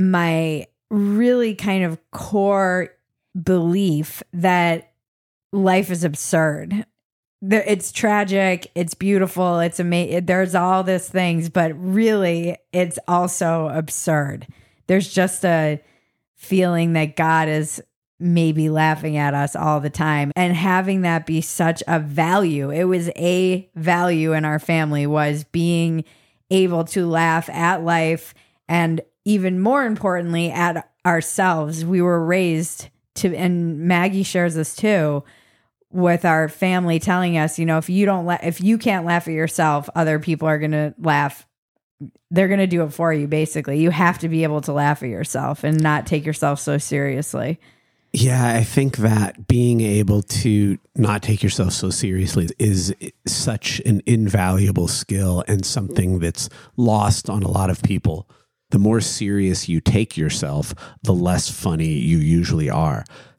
my really kind of core belief that life is absurd. It's tragic, it's beautiful, it's amazing. There's all these things, but really, it's also absurd. There's just a feeling that God is maybe laughing at us all the time and having that be such a value. It was a value in our family was being able to laugh at life and even more importantly at ourselves. We were raised to and Maggie shares this too with our family telling us, you know, if you don't la- if you can't laugh at yourself, other people are going to laugh they're going to do it for you basically. You have to be able to laugh at yourself and not take yourself so seriously. Yeah, I think that being able to not take yourself so seriously is such an invaluable skill and something that's lost on a lot of people. The more serious you take yourself, the less funny you usually are.